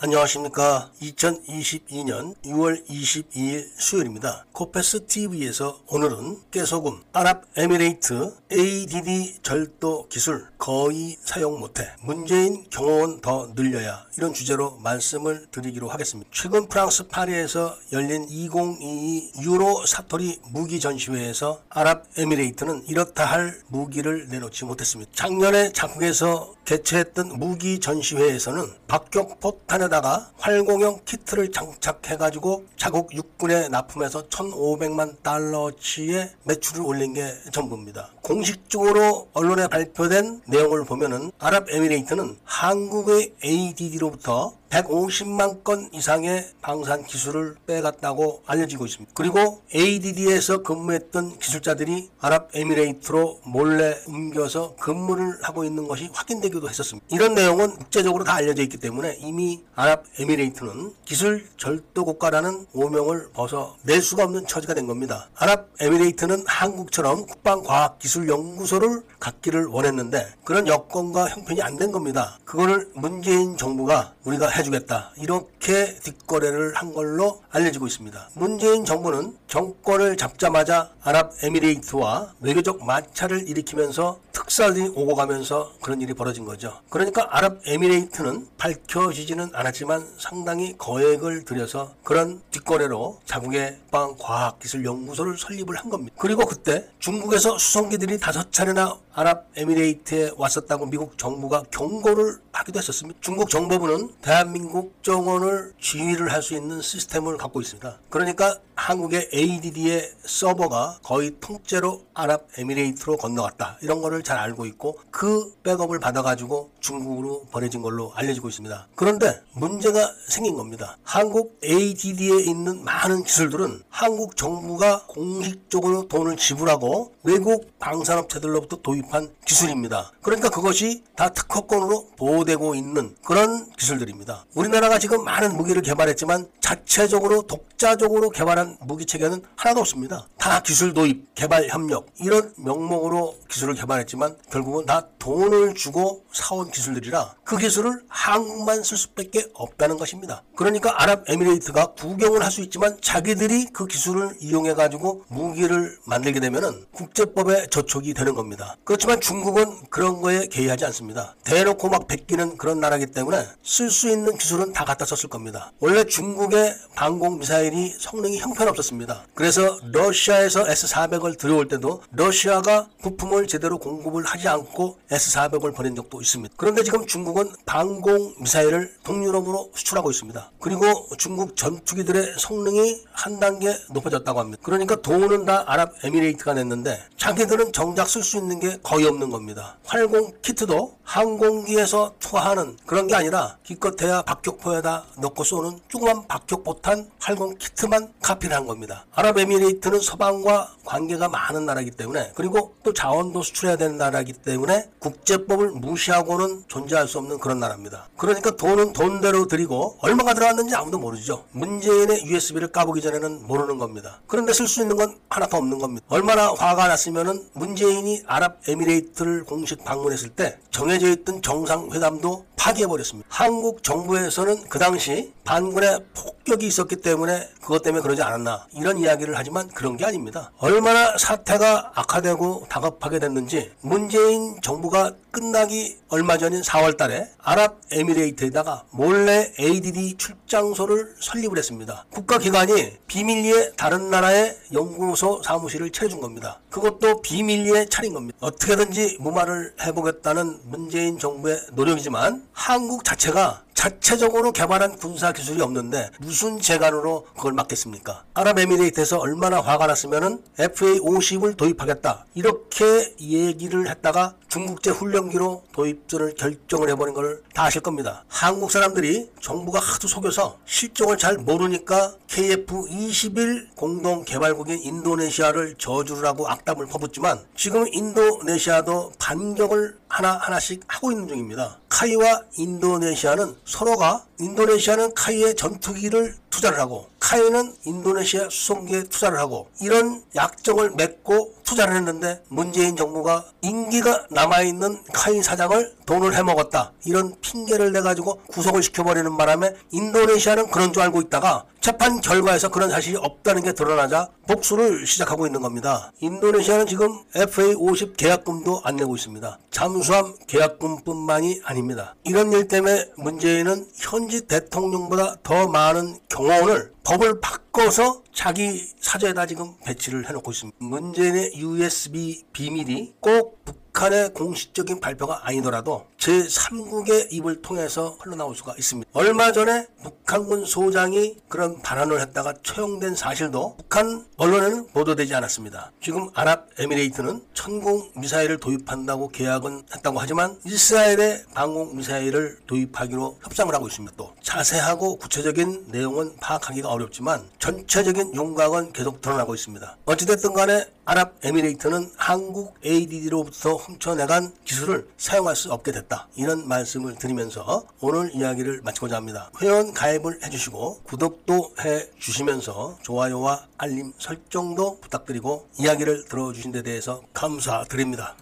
안녕하십니까. 2022년 6월 22일 수요일입니다. 코페스 TV에서 오늘은 깨소금, 아랍에미레이트 ADD 절도 기술 거의 사용 못해 문재인 경호원 더 늘려야 이런 주제로 말씀을 드리기로 하겠습니다. 최근 프랑스 파리에서 열린 2022 유로 사토리 무기 전시회에서 아랍에미레이트는 이렇다 할 무기를 내놓지 못했습니다. 작년에 자국에서 개최했던 무기 전시회에서는 박격 포탄에 다가 활공형 키트를 장착해가지고 자국 육군에 납품해서 1,500만 달러치의 매출을 올린 게 전부입니다. 공식적으로 언론에 발표된 내용을 보면은 아랍에미레이트는 한국의 ADD로부터 150만 건 이상의 방산 기술을 빼갔다고 알려지고 있습니다. 그리고 ADD에서 근무했던 기술자들이 아랍에미레이트로 몰래 옮겨서 근무를 하고 있는 것이 확인되기도 했었습니다. 이런 내용은 국제적으로 다 알려져 있기 때문에 이미 아랍에미레이트는 기술 절도 국가라는 오명을 벗어낼 수가 없는 처지가 된 겁니다. 아랍에미레이트는 한국처럼 국방과학기술연구소를 갖기를 원했는데 그런 여건과 형편이 안 된 겁니다. 그거를 문재인 정부가 우리가 해주겠다. 이렇게 뒷거래를 한 걸로 알려지고 있습니다. 문재인 정부는 정권을 잡자마자 아랍에미레이트와 외교적 마찰을 일으키면서 특사들이 오고 가면서 그런 일이 벌어진 거죠. 그러니까 아랍에미레이트는 밝혀지지는 않았지만 상당히 거액을 들여서 그런 뒷거래로 자국의 빵 과학기술연구소를 설립을 한 겁니다. 그리고 그때 중국에서 수송기들이 다섯 차례나 아랍에미레이트에 왔었다고 미국 정부가 경고를 하기도 했었습니다. 중국 정보부는 대한민국 정원을 지휘를 할 수 있는 시스템을 갖고 있습니다. 그러니까 한국의 ADD의 서버가 거의 통째로 아랍에미레이트로 건너갔다. 이런 거를 잘 알고 있고 그 백업을 받아가지고 중국으로 보내진 걸로 알려지고 있습니다. 그런데 문제가 생긴 겁니다. 한국 ADD에 있는 많은 기술들은 한국 정부가 공식적으로 돈을 지불하고 외국 방산업체들로부터 도입한 기술입니다. 그러니까 그것이 다 특허권으로 보호되고 있는 그런 기술들입니다. 우리나라가 지금 많은 무기를 개발했지만 자체적으로 독자적으로 개발한 무기 체계는 하나도 없습니다. 다 기술 도입, 개발 협력 이런 명목으로 기술을 개발했지만 결국은 다 돈을 주고 사온 기술들이라 그 기술을 한국만 쓸 수밖에 없다는 것입니다. 그러니까 아랍에미레이트가 구경을 할 수 있지만 자기들이 그 기술을 이용해 가지고 무기를 만들게 되면은 국제법에 저촉이 되는 겁니다. 그렇지만 중국은 그런 거에 개의하지 않습니다. 대놓고 막 베끼는 그런 나라기 때문에 쓸 수 있는 기술은 다 갖다 썼을 겁니다. 원래 중국의 방공 미사일이 성능이 형편 없었습니다. 그래서 러시아에서 S400을 들여올 때도 러시아가 부품을 제대로 공급을 하지 않고 S400을 보낸 적도 있습니다. 그런데 지금 중국은 방공 미사일을 동유럽으로 수출하고 있습니다. 그리고 중국 전투기들의 성능이 한 단계 높아졌다고 합니다. 그러니까 돈은 다 아랍에미레이트가 냈는데 자기들은 정작 쓸 수 있는 게 거의 없는 겁니다. 활공 키트도 항공기에서 투하하는 그런 게 아니라 기껏해야 박격포에다 넣고 쏘는 조그만 박격포탄 활공 키트만 카피 를한 겁니다. 아랍에미레이트는 서방과 관계가 많은 나라이기 때문에 그리고 또 자원도 수출해야 되는 나라이기 때문에 국제법을 무시하고는 존재할 수 없는 그런 나라입니다. 그러니까 돈은 돈대로 드리고 얼마가 들어갔는지 아무도 모르죠. 문재인의 USB를 까보기 전에는 모르는 겁니다. 그런데 쓸 수 있는 건 하나도 없는 겁니다. 얼마나 화가 났으면은 문재인이 아랍에미레이트를 공식 방문했을 때 정해져 있던 정상회담도 파기해버렸습니다. 한국 정부에서는 그 당시 반군의 폭격이 있었기 때문에 그것 때문에 그러지 않았나 이런 이야기를 하지만 그런 게 아닙니다. 얼마나 사태가 악화되고 다급하게 됐는지 문재인 정부가 끝나기 얼마 전인 4월 달에 아랍에미레이트에다가 몰래 ADD 출장소를 설립을 했습니다. 국가기관이 비밀리에 다른 나라의 연구소 사무실을 차려준 겁니다. 그것도 비밀리에 차린 겁니다. 어떻게든지 무마를 해보겠다는 문재인 정부의 노력이지만 한국 자체가 자체적으로 개발한 군사 기술이 없는데 무슨 재간으로 그걸 막겠습니까? 아랍에미레이트에서 얼마나 화가 났으면은 FA50을 도입하겠다 이렇게 얘기를 했다가 중국제 훈련기로 도입을 결정을 해버린 걸 다 아실 겁니다. 한국 사람들이 정부가 하도 속여서 실정을 잘 모르니까 KF21 공동 개발국인 인도네시아를 저주를 하고 악담을 퍼붓지만 지금 인도네시아도 반격을 하나하나씩 하고 있는 중입니다. 카이와 인도네시아는 서로가 인도네시아는 카이의 전투기를 투자를 하고 카이는 인도네시아 수송기에 투자를 하고 이런 약정을 맺고 투자를 했는데 문재인 정부가 임기가 남아있는 카이 사장을 돈을 해먹었다 이런 핑계를 내가지고 구속을 시켜버리는 바람에 인도네시아는 그런 줄 알고 있다가 재판 결과에서 그런 사실이 없다는 게 드러나자 복수를 시작하고 있는 겁니다. 인도네시아는 지금 FA50 계약금도 안 내고 있습니다. 잠수함 계약금뿐만이 아닙니다. 이런 일 때문에 문재인은 현지 대통령보다 더 많은 경호원을 법을 바꿔서 자기 사저에다 지금 배치를 해놓고 있습니다. 문재인의 USB 비밀이 꼭 북한의 공식적인 발표가 아니더라도 제3국의 입을 통해서 흘러나올 수가 있습니다. 얼마 전에 북한군 소장이 그런 발언을 했다가 처형된 사실도 북한 언론에는 보도되지 않았습니다. 지금 아랍에미레이트는 천공 미사일을 도입한다고 계약은 했다고 하지만 이스라엘의 방공 미사일을 도입하기로 협상을 하고 있습니다. 또 자세하고 구체적인 내용은 파악하기가 어렵지만 전체적인 윤곽은 계속 드러나고 있습니다. 어찌됐든 간에 아랍에미레이트는 한국 ADD로부터 훔쳐내간 기술을 사용할 수 없게 됐 다. 이런 말씀을 드리면서 오늘 이야기를 마치고자 합니다. 회원 가입을 해주시고 구독도 해주시면서 좋아요와 알림 설정도 부탁드리고 이야기를 들어주신 데 대해서 감사드립니다.